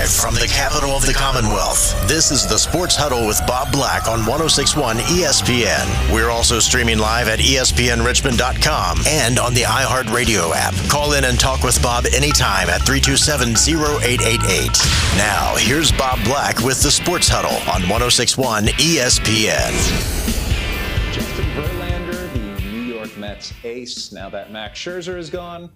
Live from the capital of the Commonwealth, this is the Sports Huddle with Bob Black on 1061 ESPN. We're also streaming live at ESPNRichmond.com and on the iHeartRadio app. Call in and talk with Bob anytime at 327 0888. Now, here's Bob Black with the Sports Huddle on 1061 ESPN. Justin Verlander, the New York Mets ace, now that Max Scherzer is gone,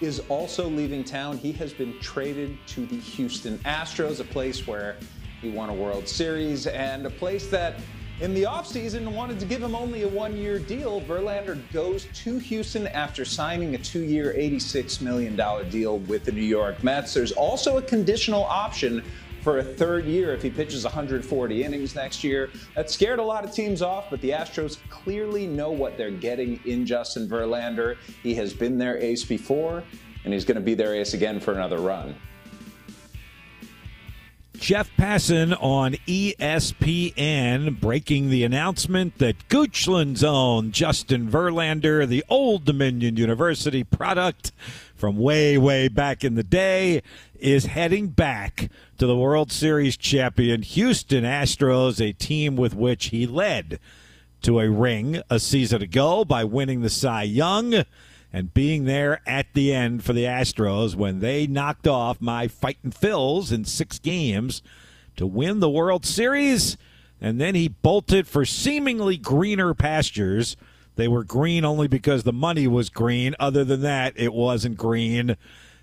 is also leaving town. He has been traded to the Houston Astros, a place where he won a World Series and a place that in the offseason wanted to give him only a one year deal. Verlander goes to Houston after signing a two year, $86 million deal with the New York Mets. There's also a conditional option for a third year if he pitches 140 innings next year. That scared a lot of teams off, but the Astros clearly know what they're getting in Justin Verlander. He has been their ace before, and he's going to be their ace again for another run. Jeff Passan on ESPN breaking the announcement that Goochland's own Justin Verlander, the Old Dominion University product from way, way back in the day, is heading back to the World Series champion Houston Astros, a team with which he led to a ring a season ago by winning the Cy Young and being there at the end for the Astros when they knocked off my fighting Phils in six games to win the World Series. And then he bolted for seemingly greener pastures. They were green only because the money was green. Other than that, it wasn't green.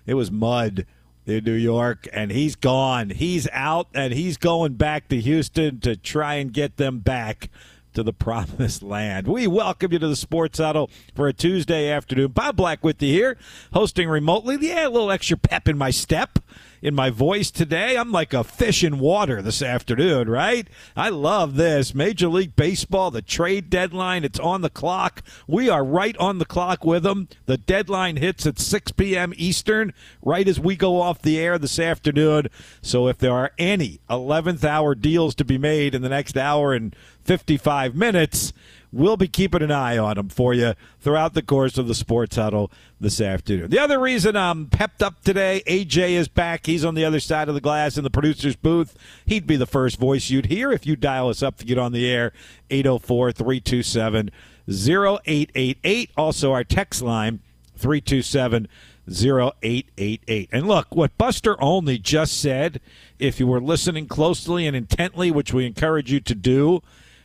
It was mud in New York, and he's gone. He's out, and he's going back to Houston to try and get them back to the promised land. We welcome you to the Sports Huddle for a Tuesday afternoon. Bob Black with you here, hosting remotely. Yeah, a little extra pep in my step in my voice today. I'm like a fish in water this afternoon, right? I love this. Major League Baseball, the trade deadline, it's on the clock. We are right on the clock with them. The deadline hits at 6 p.m. Eastern, right as we go off the air this afternoon. So if there are any 11th hour deals to be made in the next hour and 55 minutes, we'll be keeping an eye on them for you throughout the course of the sports huddle this afternoon. The other reason I'm pepped up today, AJ is back. He's on the other side of the glass in the producer's booth. He'd be the first voice you'd hear if you dial us up to get on the air, 804 327 0888. Also, our text line, 327 0888. And look, what Buster Olney just said, if you were listening closely and intently, which we encourage you to do,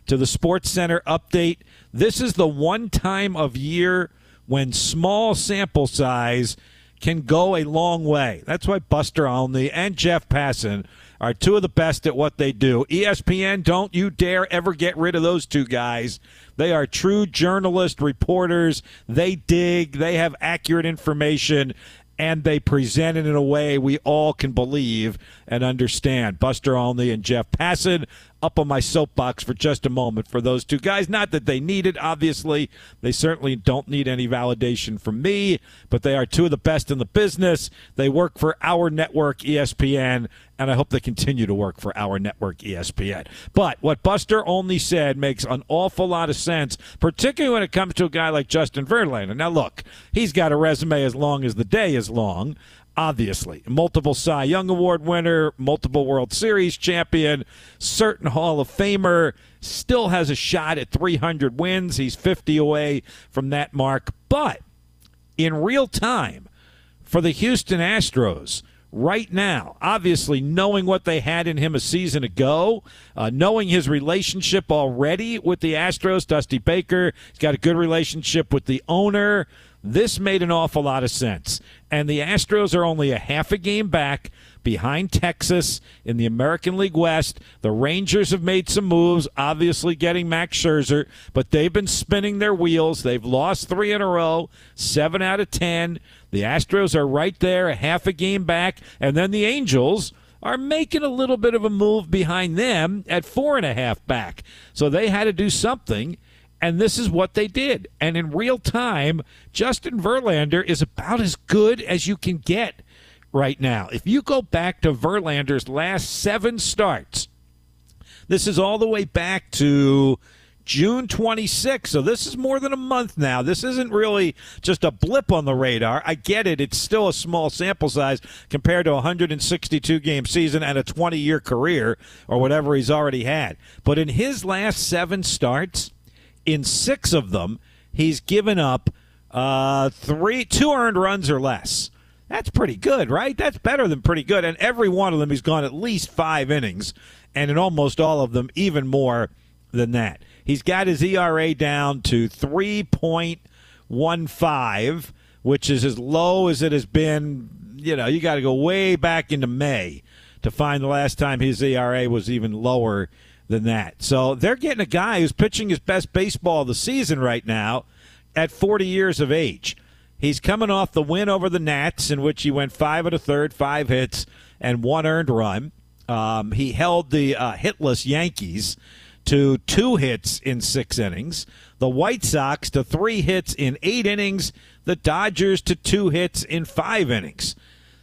to the Sports Center update. This is the one time of year when small sample size can go a long way. That's why Buster Olney and Jeff Passan are two of the best at what they do. ESPN, don't you dare ever get rid of those two guys. They are true journalist reporters. They dig, they have accurate information, and they present it in a way we all can believe and understand. Buster Olney and Jeff Passan up on my soapbox for just a moment for those two guys. Not that they need it, obviously. They certainly don't need any validation from me, but they are two of the best in the business. They work for our network, ESPN, and I hope they continue to work for our network, ESPN. But what Buster Olney said makes an awful lot of sense, particularly when it comes to a guy like Justin Verlander. Now, look, he's got a resume as long as the day is long obviously. Multiple Cy Young Award winner, multiple World Series champion, certain Hall of Famer, still has a shot at 300 wins. He's 50 away from that mark. But in real time, for the Houston Astros, right now, obviously knowing what they had in him a season ago, uh, knowing his relationship already with the Astros, Dusty Baker, he's got a good relationship with the owner. This made an awful lot of sense. And the Astros are only a half a game back behind Texas in the American League West. The Rangers have made some moves, obviously getting Max Scherzer, but they've been spinning their wheels. They've lost three in a row, seven out of ten. The Astros are right there, a half a game back. And then the Angels are making a little bit of a move behind them at four and a half back. So they had to do something. And this is what they did. And in real time, Justin Verlander is about as good as you can get right now. If you go back to Verlander's last seven starts, this is all the way back to June 26th. So this is more than a month now. This isn't really just a blip on the radar. I get it. It's still a small sample size compared to a 162 game season and a 20 year career or whatever he's already had. But in his last seven starts, in six of them, he's given up uh, three, two earned runs or less. That's pretty good, right? That's better than pretty good. And every one of them, he's gone at least five innings, and in almost all of them, even more than that. He's got his ERA down to 3.15, which is as low as it has been. You know, you got to go way back into May to find the last time his ERA was even lower than that. So they're getting a guy who's pitching his best baseball of the season right now at 40 years of age. He's coming off the win over the Nats, in which he went five and a third, five hits, and one earned run. Um, he held the uh, hitless Yankees to two hits in six innings, the White Sox to three hits in eight innings, the Dodgers to two hits in five innings.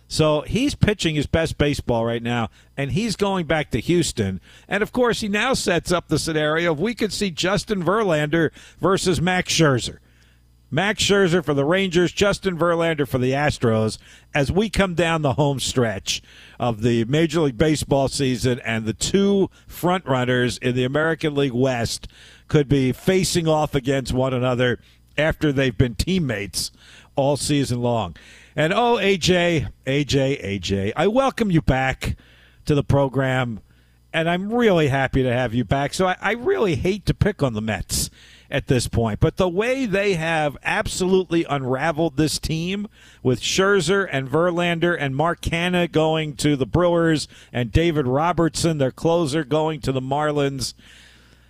So he's pitching his best baseball right now, and he's going back to Houston. And of course, he now sets up the scenario of we could see Justin Verlander versus Max Scherzer. Max Scherzer for the Rangers, Justin Verlander for the Astros as we come down the home stretch of the Major League Baseball season and the two frontrunners in the American League West could be facing off against one another after they've been teammates all season long. And oh, AJ, AJ, AJ, I welcome you back to the program, and I'm really happy to have you back. So I, I really hate to pick on the Mets at this point. But the way they have absolutely unraveled this team with Scherzer and Verlander and Mark Canha going to the Brewers and David Robertson, their closer, going to the Marlins.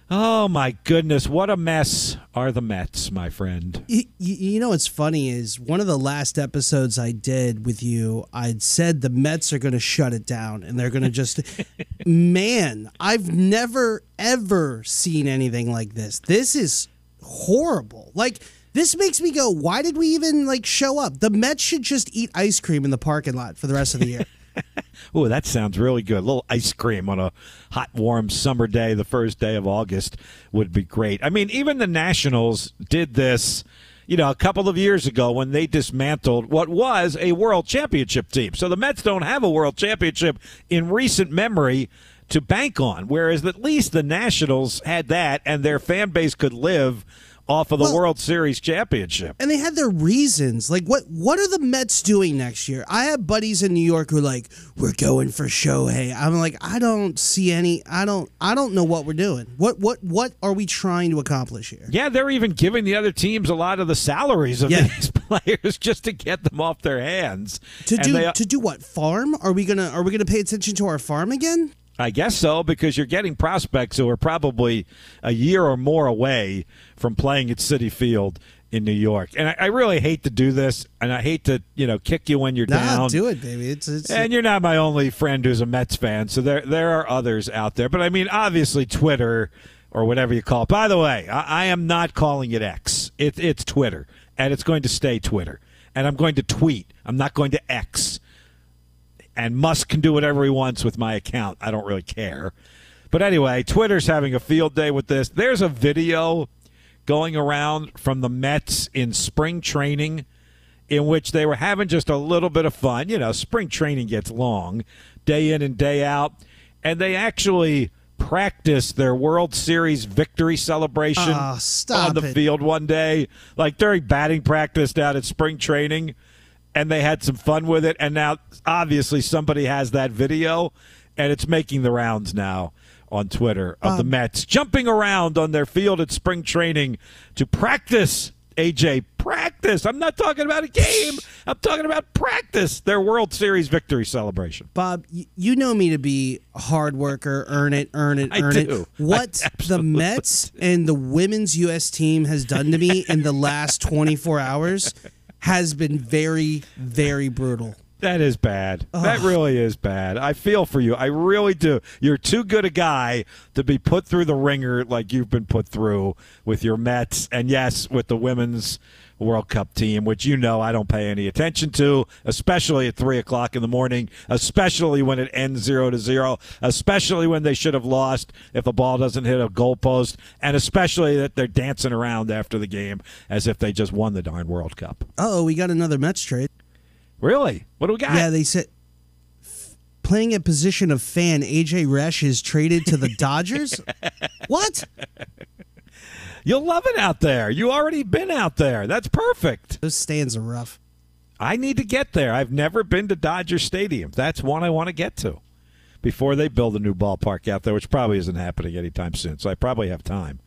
Oh my goodness, what a mess are the Mets, my friend. You, you, know what's funny is one of the last episodes I did with you, I'd said the Mets are going to shut it down and they're going to just. man, I've never, ever seen anything like this. This is horrible. Like, this makes me go, why did we even like show up? The Mets should just eat ice cream in the parking lot for the rest of the year. oh, that sounds really good. A little ice cream on a hot, warm summer day, the first day of August, would be great. I mean, even the Nationals did this, you know, a couple of years ago when they dismantled what was a world championship team. So the Mets don't have a world championship in recent memory to bank on, whereas at least the Nationals had that and their fan base could live off of the well, World Series championship. And they had their reasons. Like what what are the Mets doing next year? I have buddies in New York who are like, we're going for Shohei. I'm like, I don't see any I don't I don't know what we're doing. What what what are we trying to accomplish here? Yeah, they're even giving the other teams a lot of the salaries of yeah. these players just to get them off their hands. To do they, to do what? Farm? Are we gonna are we gonna pay attention to our farm again? I guess so, because you're getting prospects who are probably a year or more away from playing at Citi Field in New York. And I, I really hate to do this, and I hate to you know kick you when you're nah, down. Do it, baby. It's, it's and you're not my only friend who's a Mets fan, so there there are others out there. But I mean, obviously, Twitter or whatever you call it. By the way, I, I am not calling it X. It, it's Twitter, and it's going to stay Twitter. And I'm going to tweet. I'm not going to X and Musk can do whatever he wants with my account. I don't really care. But anyway, Twitter's having a field day with this. There's a video going around from the Mets in spring training in which they were having just a little bit of fun. You know, spring training gets long, day in and day out. And they actually practiced their World Series victory celebration oh, on the it. field one day, like during batting practice down at spring training and they had some fun with it. And now, obviously, somebody has that video, and it's making the rounds now on Twitter of um, the Mets jumping around on their field at spring training to practice. AJ, practice. I'm not talking about a game. I'm talking about practice. Their World Series victory celebration. Bob, you know me to be a hard worker, earn it, earn it, earn it. What the Mets and the women's U.S. team has done to me in the last 24 hours has been very, very brutal. That is bad. Ugh. That really is bad. I feel for you. I really do. You're too good a guy to be put through the ringer like you've been put through with your Mets and yes, with the women's World Cup team, which you know I don't pay any attention to, especially at three o'clock in the morning, especially when it ends zero to zero, especially when they should have lost if a ball doesn't hit a goalpost, and especially that they're dancing around after the game as if they just won the darn World Cup. Oh, we got another Mets trade. Really? What do we got? Yeah, they said playing a position of fan, AJ Resch is traded to the Dodgers. what? You'll love it out there. You already been out there. That's perfect. Those stands are rough. I need to get there. I've never been to Dodger Stadium. That's one I want to get to before they build a new ballpark out there, which probably isn't happening anytime soon. So I probably have time.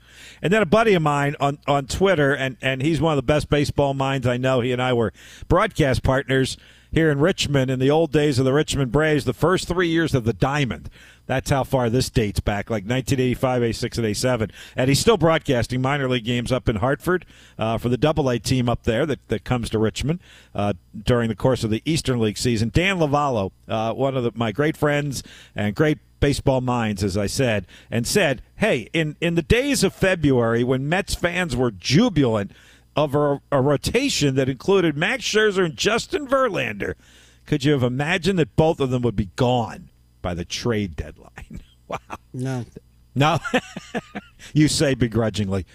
And then a buddy of mine on, on Twitter, and, and he's one of the best baseball minds I know. He and I were broadcast partners here in Richmond in the old days of the Richmond Braves, the first three years of the Diamond. That's how far this dates back, like 1985, A6, and A7. And he's still broadcasting minor league games up in Hartford uh, for the Double A team up there that, that comes to Richmond uh, during the course of the Eastern League season. Dan Lavallo, uh, one of the, my great friends and great baseball minds, as I said, and said, hey, in, in the days of February when Mets fans were jubilant of a, a rotation that included Max Scherzer and Justin Verlander, could you have imagined that both of them would be gone by the trade deadline? wow. No. No. you say begrudgingly.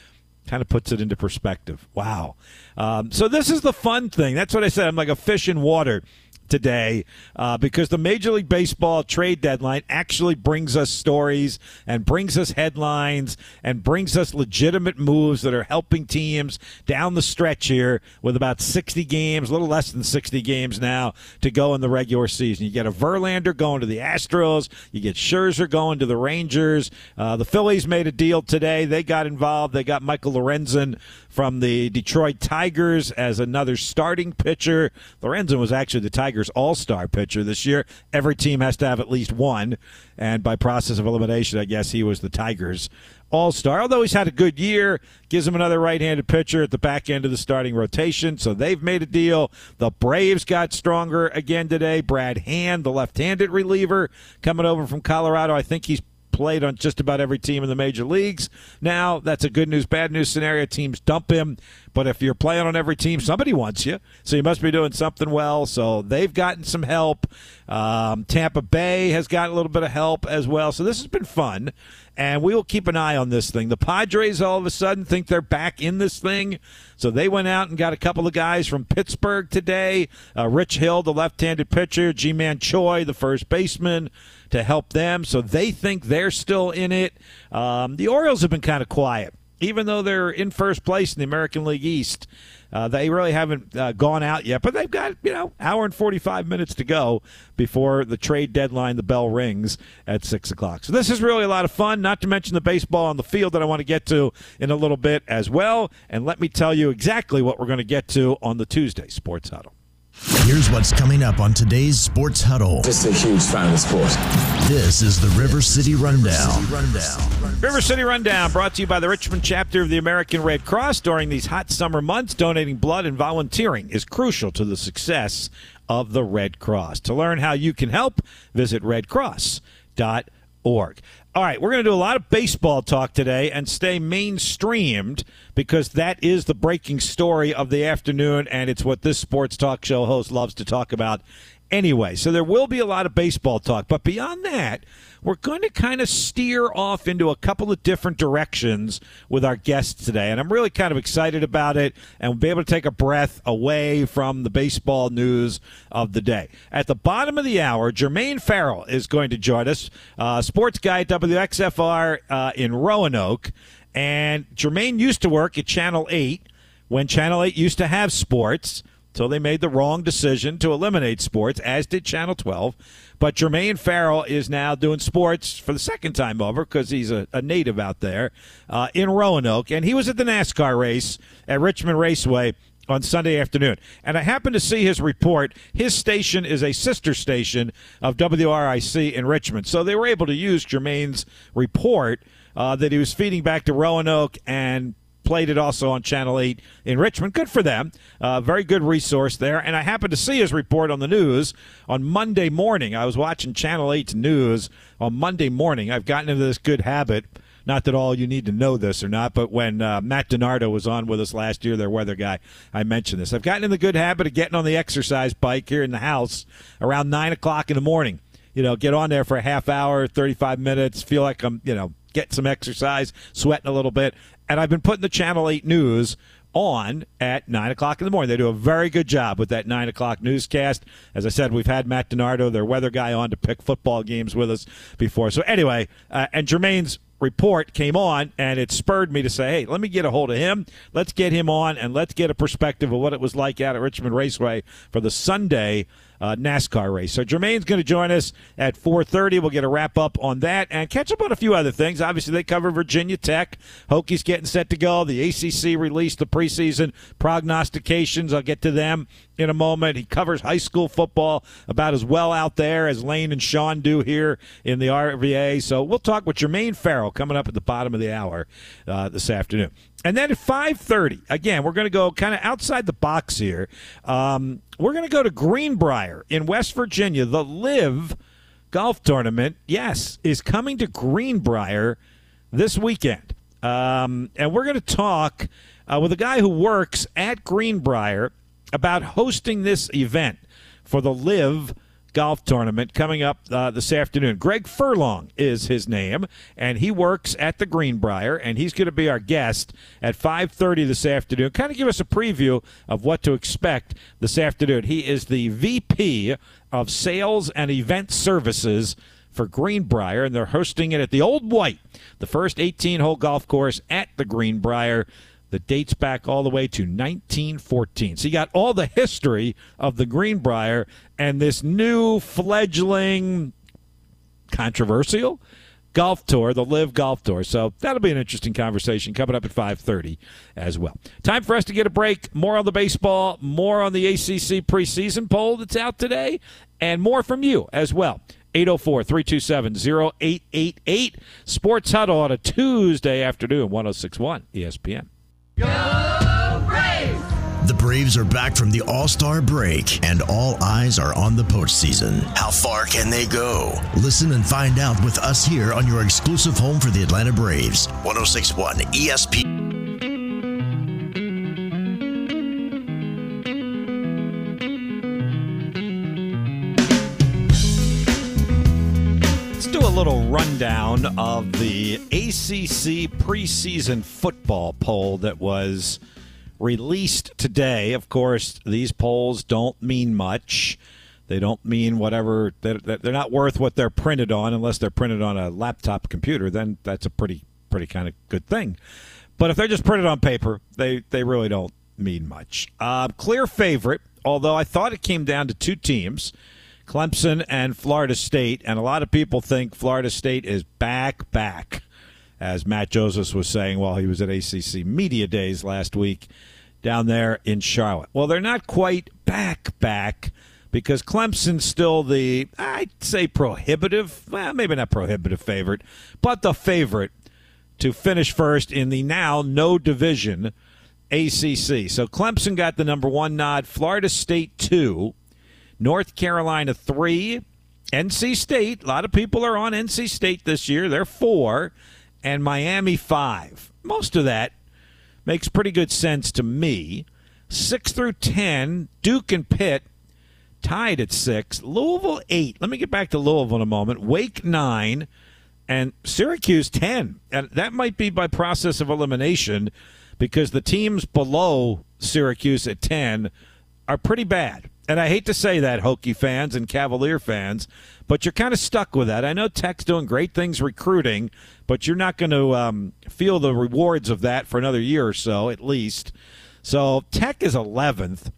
Kind of puts it into perspective. Wow. Um, so this is the fun thing. That's what I said. I'm like a fish in water today uh, because the Major League Baseball trade deadline actually brings us stories and brings us headlines and brings us legitimate moves that are helping teams down the stretch here with about 60 games, a little less than 60 games now to go in the regular season. You get a Verlander going to the Astros, you get Scherzer going to the Rangers. Uh, the Phillies made a deal today. They got involved. They got Michael Lorenzen from the Detroit Tigers as another starting pitcher. Lorenzen was actually the Tigers' all star pitcher this year. Every team has to have at least one. And by process of elimination, I guess he was the Tigers' all star. Although he's had a good year, gives him another right handed pitcher at the back end of the starting rotation. So they've made a deal. The Braves got stronger again today. Brad Hand, the left handed reliever, coming over from Colorado. I think he's played on just about every team in the major leagues. Now, that's a good news, bad news scenario. Teams dump him. But if you're playing on every team, somebody wants you. So you must be doing something well. So they've gotten some help. Um, Tampa Bay has gotten a little bit of help as well. So this has been fun. And we will keep an eye on this thing. The Padres all of a sudden think they're back in this thing. So they went out and got a couple of guys from Pittsburgh today. Uh, Rich Hill, the left handed pitcher, Ji Man Choi, the first baseman, to help them. So they think they're still in it. Um, the Orioles have been kind of quiet even though they're in first place in the American League East. Uh, they really haven't uh, gone out yet, but they've got you know hour and forty five minutes to go before the trade deadline. The bell rings at six o'clock. So this is really a lot of fun. Not to mention the baseball on the field that I want to get to in a little bit as well. And let me tell you exactly what we're going to get to on the Tuesday Sports Huddle. Here's what's coming up on today's Sports Huddle. Just a huge fan of the sport. This is the River City Rundown. River City Rundown brought to you by the Richmond chapter of the American Red Cross. During these hot summer months, donating blood and volunteering is crucial to the success of the Red Cross. To learn how you can help, visit redcross.org. All right, we're going to do a lot of baseball talk today and stay mainstreamed because that is the breaking story of the afternoon, and it's what this sports talk show host loves to talk about anyway. So there will be a lot of baseball talk. But beyond that, we're going to kind of steer off into a couple of different directions with our guests today. And I'm really kind of excited about it and we'll be able to take a breath away from the baseball news of the day. At the bottom of the hour, Jermaine Ferrell is going to join us, uh, sports guy at WFXR uh, in Roanoke. And Jermaine used to work at Channel 8 when Channel 8 used to have sports until they made the wrong decision to eliminate sports, as did Channel 12. But Jermaine Ferrell is now doing sports for the second time over because he's a, a, native out there uh, in Roanoke. And he was at the NASCAR race at Richmond Raceway on Sunday afternoon. And I happened to see his report. His station is a sister station of WRIC in Richmond. So they were able to use Jermaine's report uh, that he was feeding back to Roanoke and played it also on Channel 8 in Richmond. Good for them. Uh, very good resource there. And I happened to see his report on the news on Monday morning. I was watching Channel 8's news on Monday morning. I've gotten into this good habit Not that all you need to know this or not, but when uh, Matt DiNardo was on with us last year, their weather guy, I mentioned this. I've gotten in the good habit of getting on the exercise bike here in the house around 9 o'clock in the morning. You know, get on there for a half hour, 35 minutes, feel like I'm, you know, getting some exercise, sweating a little bit. And I've been putting the Channel 8 News on at 9 o'clock in the morning. They do a very good job with that 9 o'clock newscast. As I said, we've had Matt DiNardo, their weather guy, on to pick football games with us before. So, anyway, uh, and Jermaine's report came on, and it spurred me to say, hey, let me get a hold of him. Let's get him on, and let's get a perspective of what it was like out at Richmond Raceway for the Sunday uh, NASCAR race. So Jermaine's going to join us at 4:30. We'll get a wrap up on that and catch up on a few other things. Obviously, they cover Virginia Tech. Hokies getting set to go. The ACC released the preseason prognostications. I'll get to them in a moment. He covers high school football about as well out there as Lane and Sean do here in the RVA. So we'll talk with Jermaine Ferrell coming up at the bottom of the hour uh, this afternoon. And then at 5:30, again, we're going to go kind of outside the box here. Um, we're going to go to Greenbrier in West Virginia. The LIV Golf Tournament, yes, is coming to Greenbrier this weekend. Um, and we're going to talk uh, with a guy who works at Greenbrier about hosting this event for the LIV golf tournament coming up uh, this afternoon. Greg Furlong is his name, and he works at the Greenbrier, and he's going to be our guest at 5:30 this afternoon. Kind of give us a preview of what to expect this afternoon. He is the VP of Sales and Event Services for Greenbrier, and they're hosting it at the Old White, the first 18-hole golf course at the Greenbrier that dates back all the way to 1914. So you got all the history of the Greenbrier and this new fledgling controversial golf tour, the LIV Golf Tour. So that'll be an interesting conversation coming up at 5:30 as well. Time for us to get a break. More on the baseball, more on the ACC preseason poll that's out today, and more from you as well. 804-327-0888 Sports Huddle on a Tuesday afternoon 1061 ESPN. The Braves are back from the All Star break, and all eyes are on the postseason. How far can they go? Listen and find out with us here on your exclusive home for the Atlanta Braves. 1061 ESP. Let's do a little rundown of the ACC preseason football poll that was released today. Of course, these polls don't mean much. They don't mean whatever. They're, they're not worth what they're printed on unless they're printed on a laptop computer. Then that's a pretty pretty kind of good thing. But if they're just printed on paper, they they really don't mean much. Uh, clear favorite, although I thought it came down to two teams. Clemson and Florida State, and a lot of people think Florida State is back, back, as Matt Joseph was saying while he was at ACC Media Days last week down there in Charlotte. Well, they're not quite back, back, because Clemson's still the, I'd say, prohibitive, well, maybe not prohibitive favorite, but the favorite to finish first in the now no division ACC. So Clemson got the number one nod, Florida State two. North Carolina three, NC State. A lot of people are on NC State this year. They're four, and Miami five. Most of that makes pretty good sense to me. Six through ten, Duke and Pitt tied at six. Louisville eight. Let me get back to Louisville in a moment. Wake nine, and Syracuse ten. And that might be by process of elimination because the teams below Syracuse at ten are pretty bad and I hate to say that, Hokie fans and Cavalier fans, but you're kind of stuck with that. I know Tech's doing great things recruiting, but you're not going to um, feel the rewards of that for another year or so, at least. So Tech is 11th.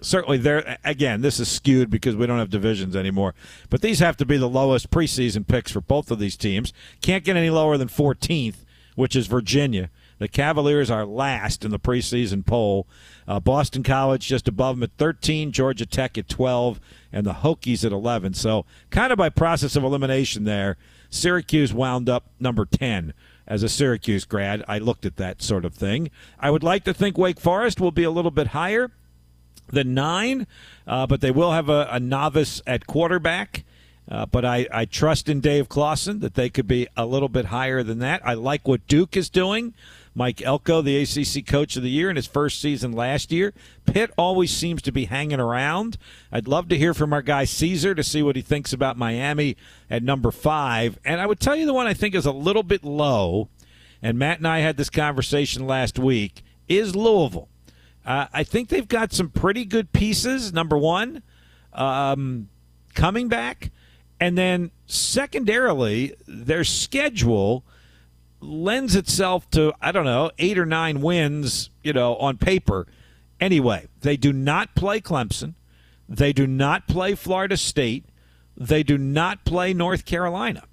Certainly, there again. This is skewed because we don't have divisions anymore. But these have to be the lowest preseason picks for both of these teams. Can't get any lower than 14th, which is Virginia. The Cavaliers are last in the preseason poll. Uh, Boston College just above them at 13, Georgia Tech at 12, and the Hokies at 11. So, kind of by process of elimination there, Syracuse wound up number 10 as a Syracuse grad. I looked at that sort of thing. I would like to think Wake Forest will be a little bit higher than nine, uh, but they will have a, a novice at quarterback. Uh, but I, I trust in Dave Clawson that they could be a little bit higher than that. I like what Duke is doing. Mike Elko, the ACC Coach of the Year in his first season last year. Pitt always seems to be hanging around. I'd love to hear from our guy Caesar to see what he thinks about Miami at number five. And I would tell you the one I think is a little bit low, and Matt and I had this conversation last week, is Louisville. Uh, I think they've got some pretty good pieces, number one, um, coming back. And then secondarily, their schedule – lends itself to I don't know eight or nine wins, you know, on paper. Anyway, they do not play Clemson. They do not play Florida State. They do not play North Carolina.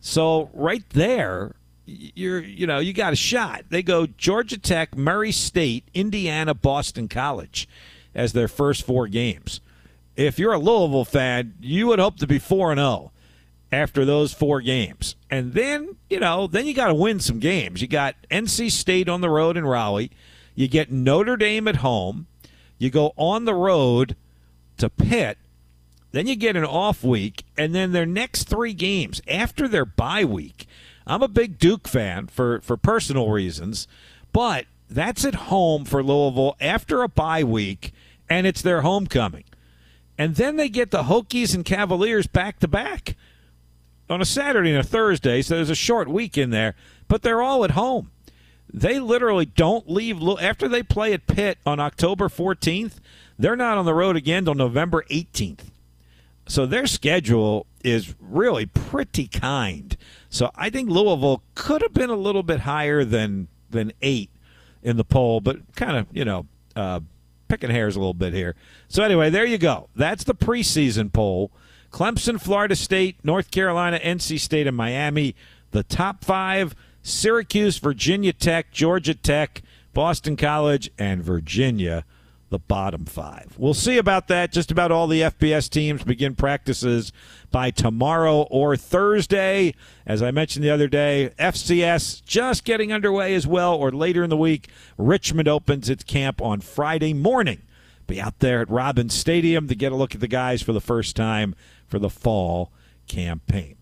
So right there, you're you know you got a shot. They go Georgia Tech, Murray State, Indiana, Boston College as their first four games. If you're a Louisville fan, you would hope to be four and zero. After those four games. And then, you know, then you got to win some games. You got NC State on the road in Raleigh. You get Notre Dame at home. You go on the road to Pitt. Then you get an off week. And then their next three games after their bye week. I'm a big Duke fan for, for personal reasons, but that's at home for Louisville after a bye week, and it's their homecoming. And then they get the Hokies and Cavaliers back to back on a Saturday and a Thursday, so there's a short week in there, but they're all at home. They literally don't leave after they play at Pitt on October 14th. They're not on the road again until November 18th. So their schedule is really pretty kind. So I think Louisville could have been a little bit higher than than eight in the poll, but kind of you know uh, picking hairs a little bit here. So anyway, there you go. That's the preseason poll. Clemson, Florida State, North Carolina, NC State, and Miami. The top five Syracuse, Virginia Tech, Georgia Tech, Boston College, and Virginia, the bottom five. We'll see about that. Just about all the FBS teams begin practices by tomorrow or Thursday. As I mentioned the other day, FCS just getting underway as well, or later in the week. Richmond opens its camp on Friday morning. Be out there at Robins Stadium to get a look at the guys for the first time for the fall campaign.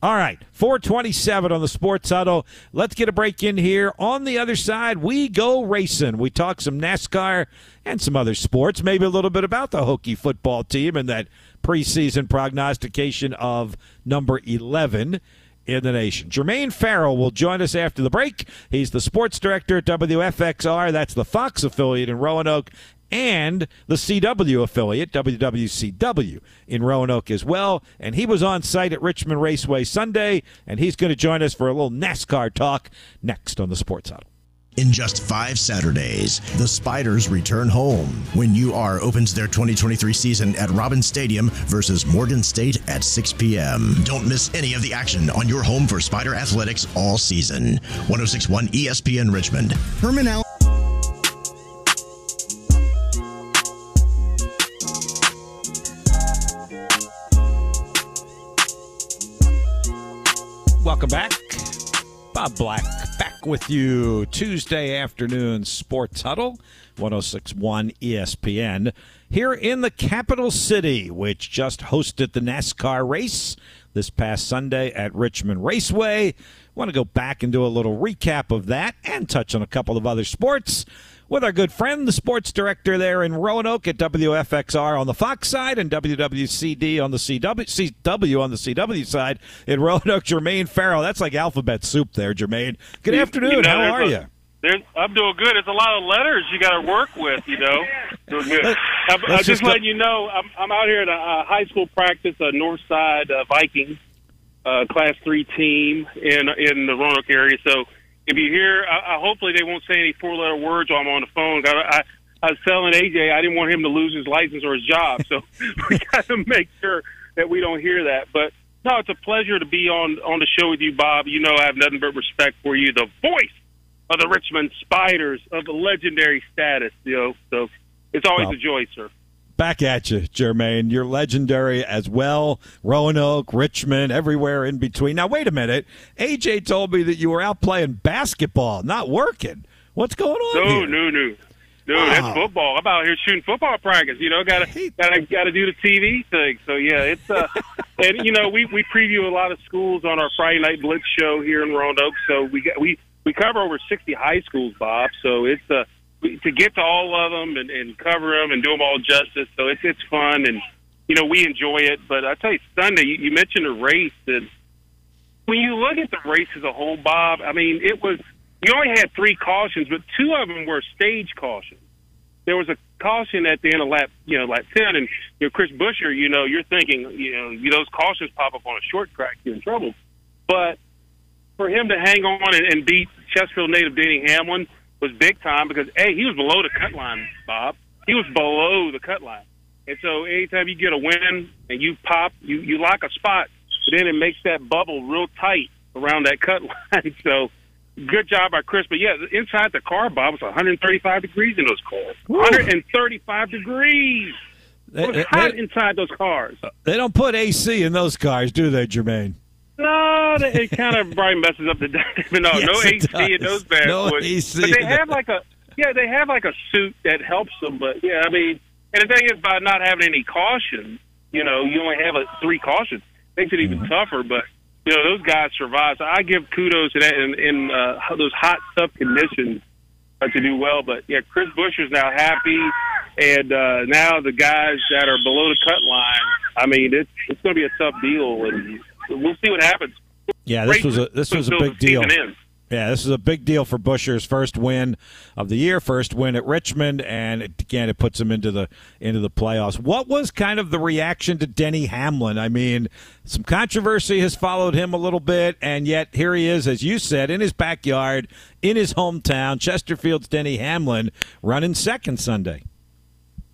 All right, 427 on the Sports Huddle. Let's get a break in here. On the other side, we go racing. We talk some NASCAR and some other sports, maybe a little bit about the Hokie football team and that preseason prognostication of number 11 in the nation. Jermaine Ferrell will join us after the break. He's the sports director at WFXR. That's the Fox affiliate in Roanoke and the CW affiliate, WWCW, in Roanoke as well. And he was on site at Richmond Raceway Sunday, and he's going to join us for a little NASCAR talk next on the Sports Huddle. In just five Saturdays, the Spiders return home when UR opens their 2023 season at Robins Stadium versus Morgan State at 6 p.m. Don't miss any of the action on your home for Spider Athletics all season. 1061 ESPN Richmond. Herman Allen. Welcome back. Bob Black back with you Tuesday afternoon Sports Huddle, 1061 ESPN, here in the capital city, which just hosted the NASCAR race this past Sunday at Richmond Raceway. Want to go back and do a little recap of that and touch on a couple of other sports with our good friend, the sports director there in Roanoke at WFXR on the Fox side and WWCD on the CW, CW on the CW side in Roanoke. Jermaine Ferrell. That's like alphabet soup there, Jermaine. Good afternoon. You know, How are a, you? I'm doing good. It's a lot of letters you got to work with, you know. Doing good. I'm, I'm just, just letting you know, I'm, I'm out here at a, a high school practice, a North Side uh, Vikings uh, Class Three team in in the Roanoke area. So if you hear, I, I, hopefully they won't say any four letter words while I'm on the phone. I, I, I was telling AJ I didn't want him to lose his license or his job, so we got to make sure that we don't hear that. But no, it's a pleasure to be on on the show with you, Bob. You know I have nothing but respect for you, the voice of the Richmond Spiders of the legendary status. You know, so it's always well, a joy, sir. Back at you, Jermaine. You're legendary as well. Roanoke, Richmond, everywhere in between. Now, wait a minute. AJ told me that you were out playing basketball, not working. What's going on? No, here? no, no. Dude, wow. that's football. I'm out here shooting football practice. You know, gotta gotta gotta do the TV thing. So yeah, it's uh, and you know we we preview a lot of schools on our Friday night blitz show here in Roanoke. So we got we we cover over 60 high schools, Bob. So it's uh to get to all of them and, and cover them and do them all justice. So it's it's fun and you know we enjoy it. But I tell you, Sunday you, you mentioned a race that when you look at the race as a whole, Bob, I mean it was you only had three cautions, but two of them were stage cautions. There was a caution at the end of lap, you know, lap ten, and you know, Chris Buescher, you know, you're thinking, you know, those cautions pop up on a short track, you're in trouble. But for him to hang on and, and beat Chesterfield native Denny Hamlin was big time because a he was below the cut line, Bob. He was below the cut line, and so anytime you get a win and you pop, you you lock a spot, but then it makes that bubble real tight around that cut line. so good job by Chris. But yeah, inside the car, Bob, was 135 degrees in those cars. Woo. 135 degrees. It was hot they, inside those cars. They don't put AC in those cars, do they, Jermaine? No, it kind of probably messes up the. no, yes, no AC in those bad no boys. AC but they have like a yeah, they have like a suit that helps them. But yeah, I mean, and the thing is, by not having any caution, you know, you only have a three cautions, makes it even mm-hmm. tougher. But you know, those guys survive. So I give kudos to that in, in uh, those hot, tough conditions uh, to do well. But yeah, Chris Buescher's now happy, and uh, now the guys that are below the cut line. I mean, it's it's going to be a tough deal, and we'll see what happens. Yeah, this was a this was a big deal. Yeah, this is a big deal for Buescher's first win of the year, first win at Richmond, and it, again, it puts him into the into the playoffs. What was kind of the reaction to Denny Hamlin? I mean, some controversy has followed him a little bit, and yet here he is, as you said, in his backyard, in his hometown, Chesterfield's Denny Hamlin, running second Sunday.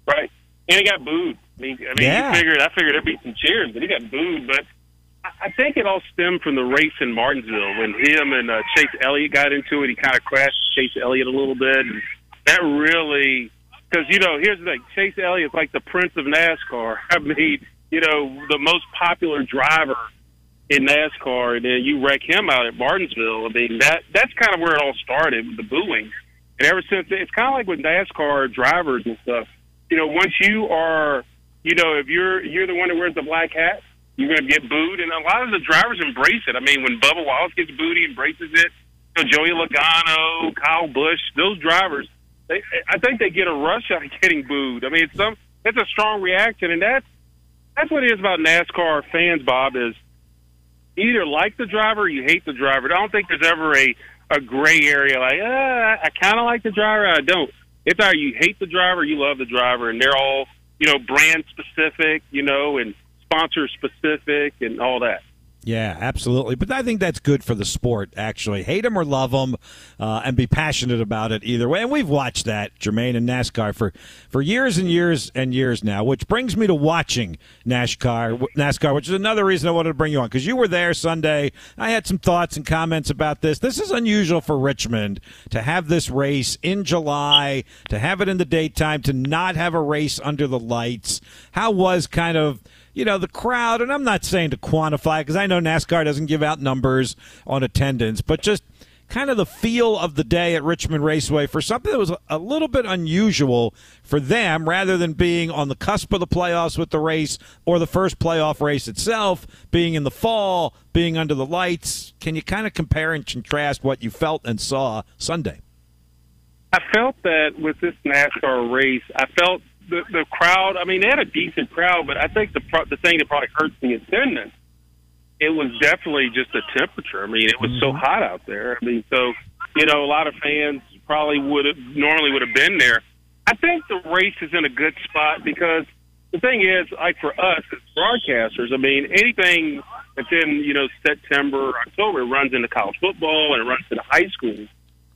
Right, and he got booed. I mean, I mean, yeah. figured I figured there'd be some cheers, but he got booed. But I think it all stemmed from the race in Martinsville when him and uh, Chase Elliott got into it. He kind of crashed Chase Elliott a little bit, and that really because you know here's the thing: Chase Elliott's like the prince of NASCAR. I mean, you know, the most popular driver in NASCAR, and then you wreck him out at Martinsville. I mean, that that's kind of where it all started with the booing, and ever since it's kind of like with NASCAR drivers and stuff. You know, once you are, you know, if you're you're the one that wears the black hat you're going to get booed, and a lot of the drivers embrace it. I mean, when Bubba Wallace gets booed, he embraces it. You know, Joey Logano, Kyle Busch, those drivers, they, I think they get a rush out of getting booed. I mean, it's some that's a strong reaction, and that's that's what it is about NASCAR fans. Bob is either like the driver or you hate the driver. I don't think there's ever a a gray area like uh, I kind of like the driver, I don't. It's either you hate the driver, you love the driver, and they're all you know brand specific, you know, and sponsor specific and all that. Yeah, absolutely. But I think that's good for the sport, actually. Hate them or love them, uh, and be passionate about it either way. And we've watched that, Jermaine, and NASCAR for, for years and years and years now, which brings me to watching NASCAR, NASCAR, which is another reason I wanted to bring you on, because you were there Sunday. I had some thoughts and comments about this. This is unusual for Richmond to have this race in July, to have it in the daytime, to not have a race under the lights. How was kind of – you know, the crowd, and I'm not saying to quantify because I know NASCAR doesn't give out numbers on attendance, but just kind of the feel of the day at Richmond Raceway for something that was a little bit unusual for them rather than being on the cusp of the playoffs with the race or the first playoff race itself, being in the fall, being under the lights. Can you kind of compare and contrast what you felt and saw Sunday? I felt that with this NASCAR race, I felt the the crowd. I mean, they had a decent crowd, but I think the the thing that probably hurts the attendance. It was definitely just the temperature. I mean, it was so mm-hmm. hot out there. I mean, so you know, a lot of fans probably would have normally would have been there. I think the race is in a good spot because the thing is, like for us as broadcasters, I mean, anything that's in you know September, October runs into college football and it runs into high school.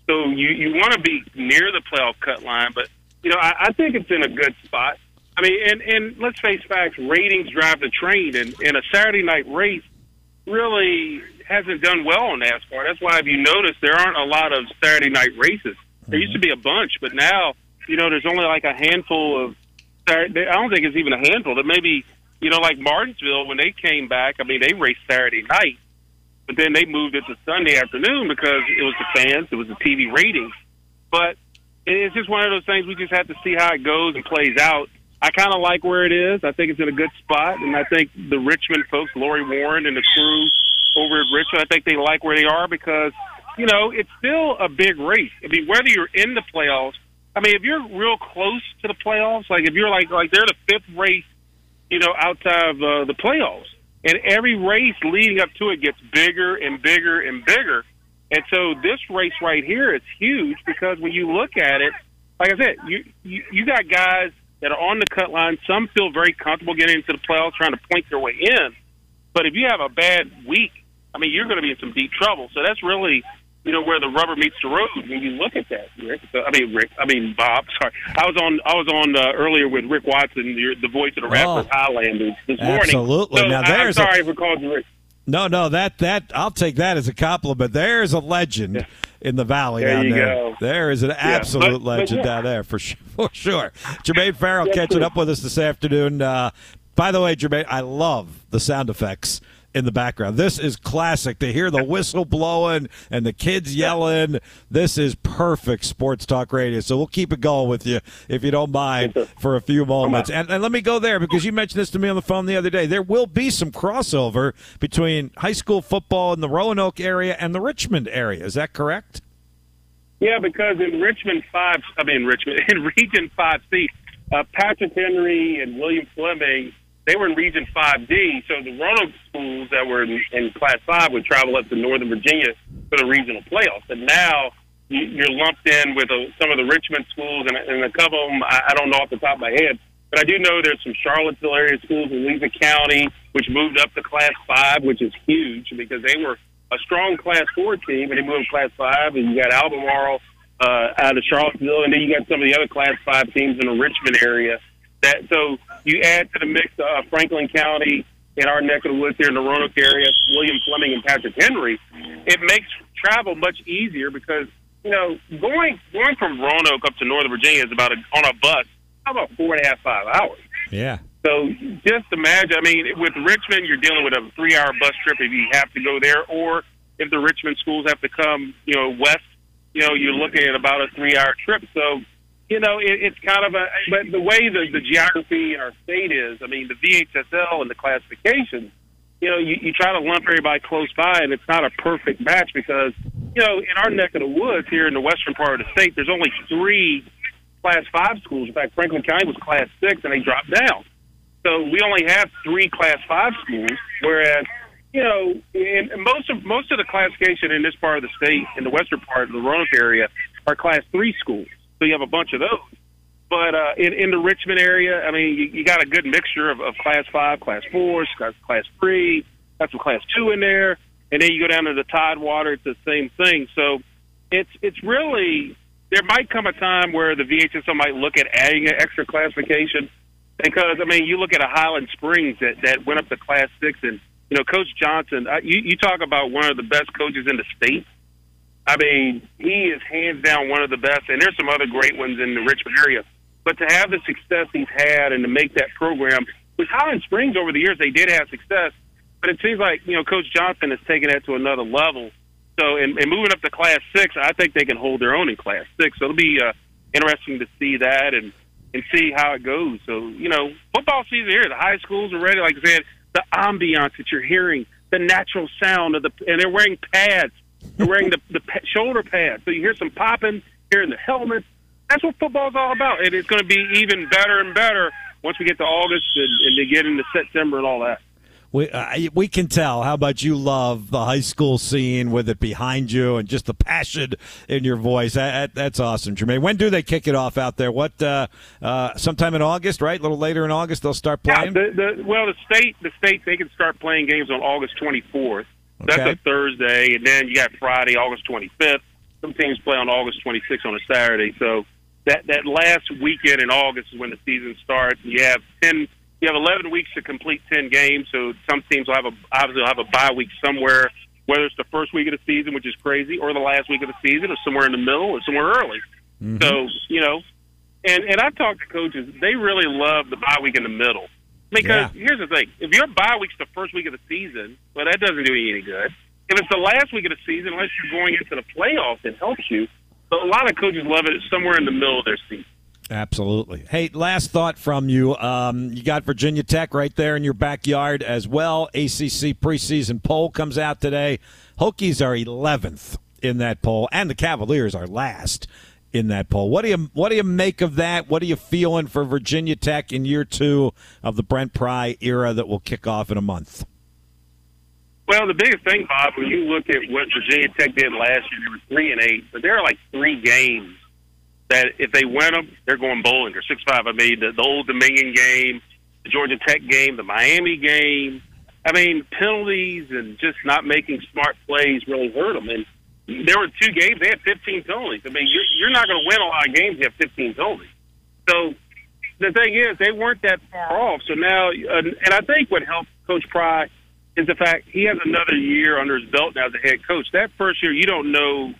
So you you want to be near the playoff cut line, but you know, I, I think it's in a good spot. I mean, and and let's face facts, ratings drive the train, and, and a Saturday night race really hasn't done well on NASCAR. That's why, if you notice, there aren't a lot of Saturday night races. There used to be a bunch, but now, you know, there's only like a handful of. Saturday, I don't think it's even a handful. That maybe, you know, like Martinsville when they came back. I mean, they raced Saturday night, but then they moved it to Sunday afternoon because it was the fans, it was the TV ratings. But it's just one of those things we just have to see how it goes and plays out. I kind of like where it is. I think it's in a good spot, and I think the Richmond folks, Lori Waran and the crew over at Richmond, I think they like where they are because you know it's still a big race. I mean, whether you're in the playoffs, I mean, if you're real close to the playoffs, like if you're like like they're the fifth race, you know, outside of uh, the playoffs, and every race leading up to it gets bigger and bigger and bigger. And so this race right here is huge because when you look at it, like I said, you you, you got guys that are on the cut line. Some feel very comfortable getting into the playoffs, trying to point their way in. But if you have a bad week, I mean, you're going to be in some deep trouble. So that's really, you know, where the rubber meets the road when you look at that. Rick. So, I mean, Rick. I mean, Bob. Sorry, I was on. I was on uh, earlier with Rick Watson, the, the voice of the Radford Oh. Highlanders, this morning. Absolutely. So Now, I- I'm there's a- sorry for calling you Rick. No, no, that that I'll take that as a compliment. There's a legend Yeah. in the valley There down you there. go. There is an absolute But- but legend yeah. down there for sure. For sure. Jermaine Ferrell catching true. up with us this afternoon. Uh, by the way, Jermaine, I love the sound effects in the background. This is classic to hear the whistle blowing and the kids yelling. This is perfect sports talk radio. So we'll keep it going with you if you don't mind for a few moments. And, and let me go there because you mentioned this to me on the phone the other day. There will be some crossover between high school football in the Roanoke area and the Richmond area. Is that correct? Yeah, because in Richmond five, I mean Richmond in Region Five C, uh, Patrick Henry and William Fleming, they were in Region Five D. So the Roanoke schools that were in, in Class Five would travel up to Northern Virginia for the regional playoffs. And now you, you're lumped in with uh some of the Richmond schools, and, and a couple of them I, I don't know off the top of my head. But I do know there's some Charlottesville area schools in Louisa County, which moved up to Class Five, which is huge because they were a strong Class Four team, and they moved to Class Five. And you got Albemarle uh, out of Charlottesville, and then you got some of the other Class Five teams in the Richmond area. That so you add to the mix uh, Franklin County in our neck of the woods here in the Roanoke area, William Fleming and Patrick Henry. It makes travel much easier because you know going going from Roanoke up to Northern Virginia is about a, on a bus how about four and a half five hours. Yeah. So just imagine, I mean, with Richmond, you're dealing with a three hour bus trip if you have to go there, or if the Richmond schools have to come, you know, west, you know, you're looking at about a three hour trip. So, you know, it, it's kind of a, but the way the, the geography in our state is, I mean, the VHSL and the classifications, you know, you, you try to lump everybody close by, and it's not a perfect match because, you know, in our neck of the woods here in the western part of the state, there's only three Class Five schools. In fact, Franklin County was Class Six, and they dropped down. So we only have three Class Five schools, whereas you know, in in most of most of the classification in this part of the state, in the western part of the Roanoke area, are Class Three schools. So you have a bunch of those. But uh, in, in the Richmond area, I mean, you, you got a good mixture of, of Class Five, Class Four, Class Three, got some Class Two in there, and then you go down to the Tidewater, it's the same thing. So it's it's really there might come a time where the VHSL might look at adding an extra classification because I mean you look at a Highland Springs that that went up to Class Six and you know Coach Johnson I, you you talk about one of the best coaches in the state. I mean he is hands down one of the best, and there's some other great ones in the Richmond area. But to have the success he's had and to make that program with Highland Springs over the years, they did have success, but it seems like you know Coach Johnson has taken that to another level. So, and, and moving up to Class Six, I think they can hold their own in Class Six. So it'll be uh, interesting to see that and and see how it goes. So you know, football season here. The high schools are ready. Like I said, the ambiance that you're hearing, the natural sound of the, and they're wearing pads. They're wearing the the shoulder pads, so you hear some popping, hearing the helmets. That's what football's all about, and it's going to be even better and better once we get to August and, and to get into September and all that. We uh, we can tell how much you love the high school scene with it behind you and just the passion in your voice. That, that- that's awesome, Jermaine. When do they kick it off out there? What uh, uh, sometime in August, right? A little later in August, they'll start Yeah, playing. the, the, well, the state, the state, they can start playing games on August 24th. That's Okay. a Thursday, and then you got Friday, August 25th. Some teams play on August 26th on a Saturday. So that that last weekend in August is when the season starts. You have 10, you have 11 weeks to complete 10 games. So some teams will have a obviously will have a bye week somewhere, whether it's the first week of the season, which is crazy, or the last week of the season, or somewhere in the middle, or somewhere early. Mm-hmm. So you know, and and I've talked to coaches; they really love the bye week in the middle. Because here's the thing: if your bye week's the first week of the season, well, that doesn't do you any good. If it's the last week of the season, unless you're going into the playoffs, it helps you. So a lot of coaches love it. Somewhere in the middle of their season. Absolutely. Hey, last thought from you. Um, you got Virginia Tech right there in your backyard as well. ACC preseason poll comes out today. Hokies are 11th in that poll, and the Cavaliers are last in that poll. What do you what do you make of that? What are you feeling for Virginia Tech in year two of the Brent Pry era that will kick off in a month? Well, the biggest thing, Bob, when you look at what Virginia Tech did last year, they were three and eight, but there are like three games that if they win them, they're going bowling. They're six five. I mean, the, the Old Dominion game, the Georgia Tech game, the Miami game. I mean, penalties and just not making smart plays really hurt them. And there were two games; they had 15 penalties. I mean, you're you're not going to win a lot of games. You have 15 penalties. So the thing is, they weren't that far off. So now, uh, and I think what helped Coach Pry is the fact he has another year under his belt now as a head coach. That first year, you don't know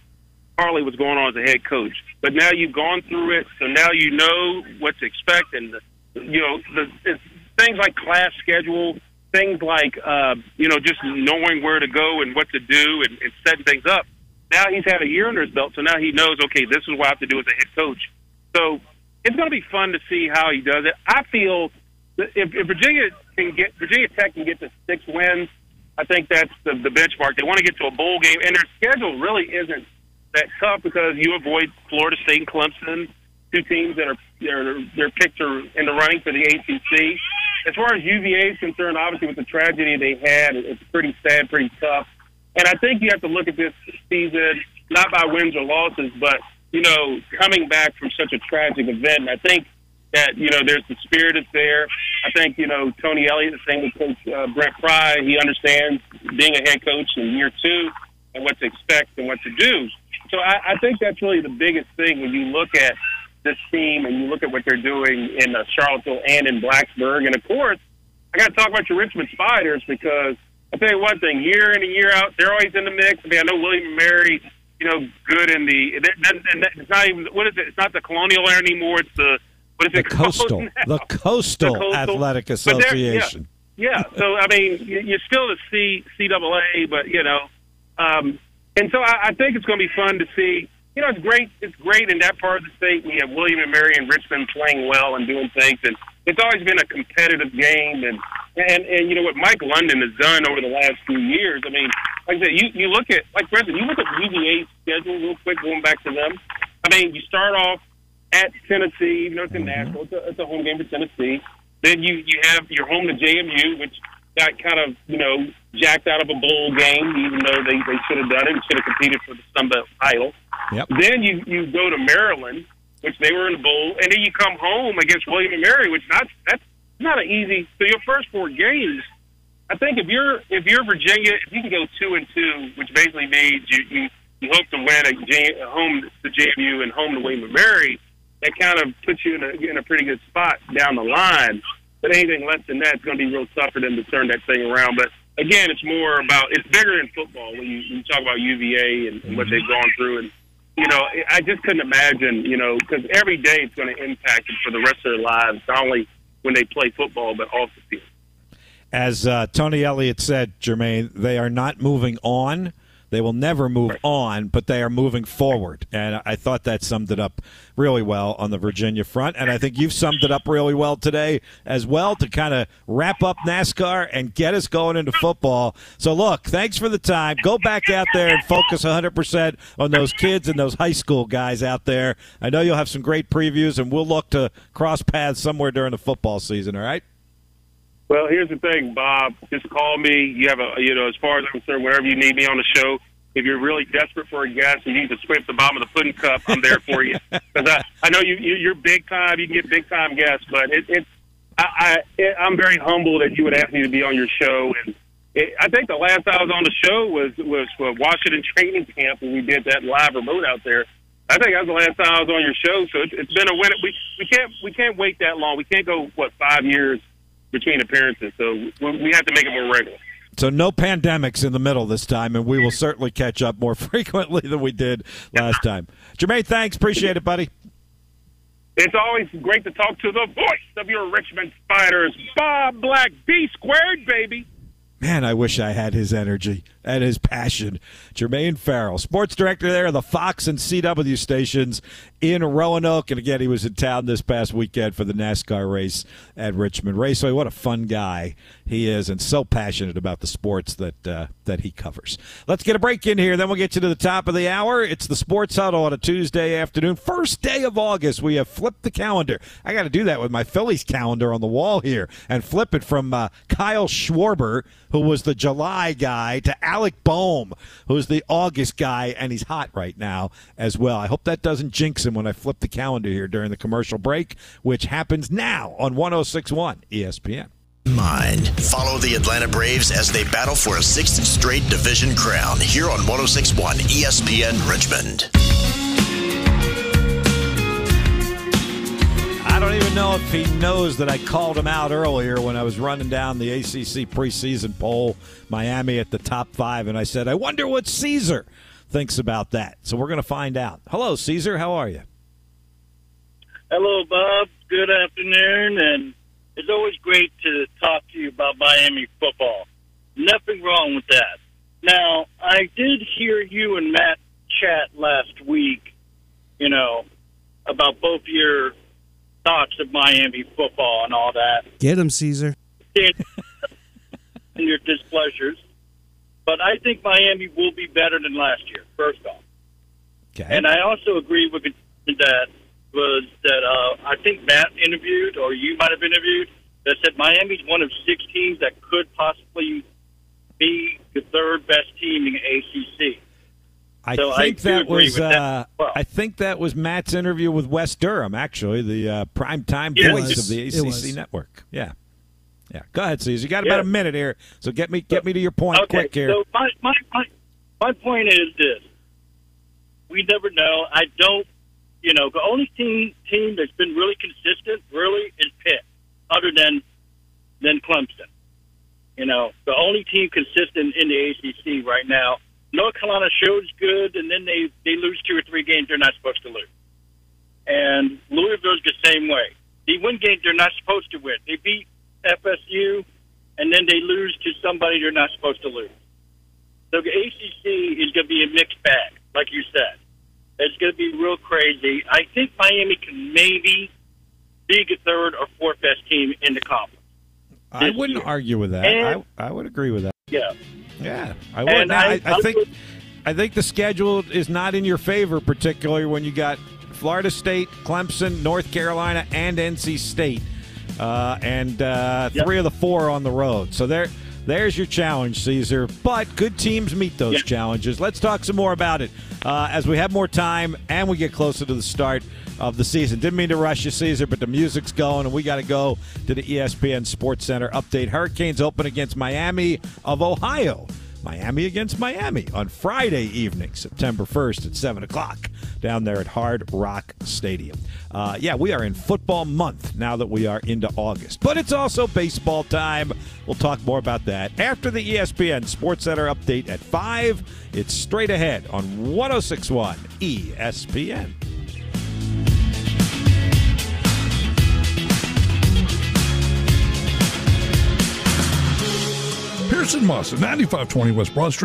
hardly what's going on as a head coach, but now you've gone through it, so now you know what to expect, and you know the things like class schedule, things like uh, you know just knowing where to go and what to do, and, and setting things up. Now he's had a year under his belt, so now he knows. Okay, this is what I have to do as a head coach. So it's going to be fun to see how he does it. I feel that if, if Virginia can get Virginia Tech can get to six wins, I think that's the, the benchmark. They want to get to a bowl game, and their schedule really isn't that tough because you avoid Florida State and Clemson, two teams that are they're they're picked in the running for the ACC. As far as UVA is concerned, obviously with the tragedy they had, it's pretty sad, pretty tough. And I think you have to look at this season not by wins or losses, but you know, coming back from such a tragic event. And I think that you know there's the spirit is there. I think you know Tony Elliott, the same with Coach uh, Brent Pry, he understands being a head coach in year two and what to expect and what to do. So I, I think that's really the biggest thing when you look at this team and you look at what they're doing in uh, Charlottesville and in Blacksburg. And of course, I got to talk about your Richmond Spiders because I'll tell you one thing: year in and year out, they're always in the mix. I mean, I know William and Mary, you know, good in the. And it's not even what is it? It's not the Colonial Air anymore. It's the what is the it? Coastal, the Coastal, The Coastal. Athletic Association. Yeah. So I mean, you- you're still the C CAA, but you know, um, and so I, I think it's going to be fun to see. You know, it's great. It's great in that part of the state. We have William and Mary and Richmond playing well and doing things, and it's always been a competitive game. And and and you know what Mike London has done over the last few years. I mean, like I said, you you look at like for instance, you look at UVA's schedule real quick, going back to them. I mean, you start off at Tennessee, even though it's in mm-hmm. Nashville, it's a, it's a home game for Tennessee. Then you you have your home to JMU, which got kind of you know jacked out of a bowl game, even though they they should have done it, and should have competed for the Sun Belt title. Yep. Then you you go to Maryland, which they were in the bowl, and then you come home against William and Mary, which not that's not an easy. So your first four games, I think if you're if you're Virginia, if you can go two and two, which basically means you you, you hope to win a, home to JMU and home to William and Mary, that kind of puts you in a in a pretty good spot down the line. But anything less than that is going to be real tough for them to turn that thing around. But again, it's more about it's bigger than football when you, when you talk about UVA and, and what they've gone through. And you know, I just couldn't imagine, you know, because every day it's going to impact them for the rest of their lives, not only when they play football but off the field. As uh, Tony Elliott said, Jermaine, they are not moving on. They will never move on, but they are moving forward. And I thought that summed it up really well on the Virginia front. And I think you've summed it up really well today as well to kind of wrap up NASCAR and get us going into football. So, look, thanks for the time. Go back out there and focus 100% on those kids and those high school guys out there. I know you'll have some great previews, and we'll look to cross paths somewhere during the football season, all right? Well, here's the thing, Bob. Just call me. You have a, you know, as far as I'm concerned, whenever you need me on the show, if you're really desperate for a guest and you need to scrape the bottom of the pudding cup, I'm there for you. Because I, I know you, you, you're big time. You can get big time guests, but it, it's, I, I, it, I'm very humble that you would ask me to be on your show. And it, I think the last I was on the show was was for Washington training camp, and we did that live remote out there. I think that was the last time I was on your show, so it's, it's been a win. We we can't we can't wait that long. We can't go what five years between appearances, so we, have to make it more regular. So no pandemics in the middle this time, and we will certainly catch up more frequently than we did last time. Jermaine, thanks. Appreciate it, buddy. It's always great to talk to the voice of your Richmond Spiders, Bob Black, B squared, baby. Man, I wish I had his energy and his passion. Jermaine Ferrell, sports director there of the Fox and CW stations in Roanoke. And again, he was in town this past weekend for the NASCAR race at Richmond Raceway. What a fun guy he is, and so passionate about the sports that uh, that he covers. Let's get a break in here, then we'll get you to the top of the hour. It's the Sports Huddle on a Tuesday afternoon, first day of August. We have flipped the calendar. I got to do that with my Phillies calendar on the wall here and flip it from uh, Kyle Schwarber who was the July guy, to Alec Bohm, who's the August guy, and he's hot right now as well. I hope that doesn't jinx him when I flip the calendar here during the commercial break, which happens now on 1061 ESPN. Mind. Follow the Atlanta Braves as they battle for a sixth straight division crown here on 1061 ESPN Richmond. Don't even know if he knows that I called him out earlier when I was running down the ACC preseason poll, Miami at the top five, and I said, I wonder what Caesar thinks about that. So we're going to find out. Hello, Caesar. How are you? Hello, Bob. Good afternoon, and it's always great to talk to you about Miami football. Nothing wrong with that. Now, I did hear you and Matt chat last week, you know, about both your thoughts of Miami football and all that. Get him, Caesar. and your displeasures. But I think Miami will be better than last year, first off. Okay. And I also agree with that was that uh, I think Matt interviewed, or you might have interviewed, that said Miami's one of six teams that could possibly be the third best team in the ACC. I So think do that was that uh, well. I think that was Matt's interview with Wes Durham, actually, the uh, prime time Yeah, voice of the ACC network. Yeah, yeah. Go ahead, Caesar. You got about Yeah. a minute here, so get me get me to your point okay, quick here. so my, my, my, my point is this. We never know. I don't, you know, the only team team that's been really consistent, really, is Pitt, other than than Clemson. You know, the only team consistent in the ACC right now. North Carolina shows good, and then they they lose two or three games they're not supposed to lose. And Louisville's the same way. They win games they're not supposed to win. They beat FSU, and then they lose to somebody they're not supposed to lose. So the ACC is going to be a mixed bag, like you said. It's going to be real crazy. I think Miami can maybe be the third or fourth best team in the conference. I wouldn't year. argue with that. And- I, I would agree with that. Yeah. Yeah, I would. And I, I- think I think the schedule is not in your favor, particularly when you got Florida State, Clemson, North Carolina, and NC State, uh, and uh, Yep. three of the four on the road. So there. There's your challenge, Caesar. But good teams meet those Yeah. challenges. Let's talk some more about it uh, as we have more time and we get closer to the start of the season. Didn't mean to rush you, Caesar, but the music's going, and we got to go to the ESPN Sports Center update. Hurricanes open against Miami of Ohio. Miami against Miami on Friday evening, September 1st at 7 o'clock down there at Hard Rock Stadium. Uh, yeah, we are in football month now that we are into August, but it's also baseball time. We'll talk more about that after the ESPN Sports Center update at 5. It's straight ahead on 1061 ESPN. Pearson Moss at 9520 West Broad Street.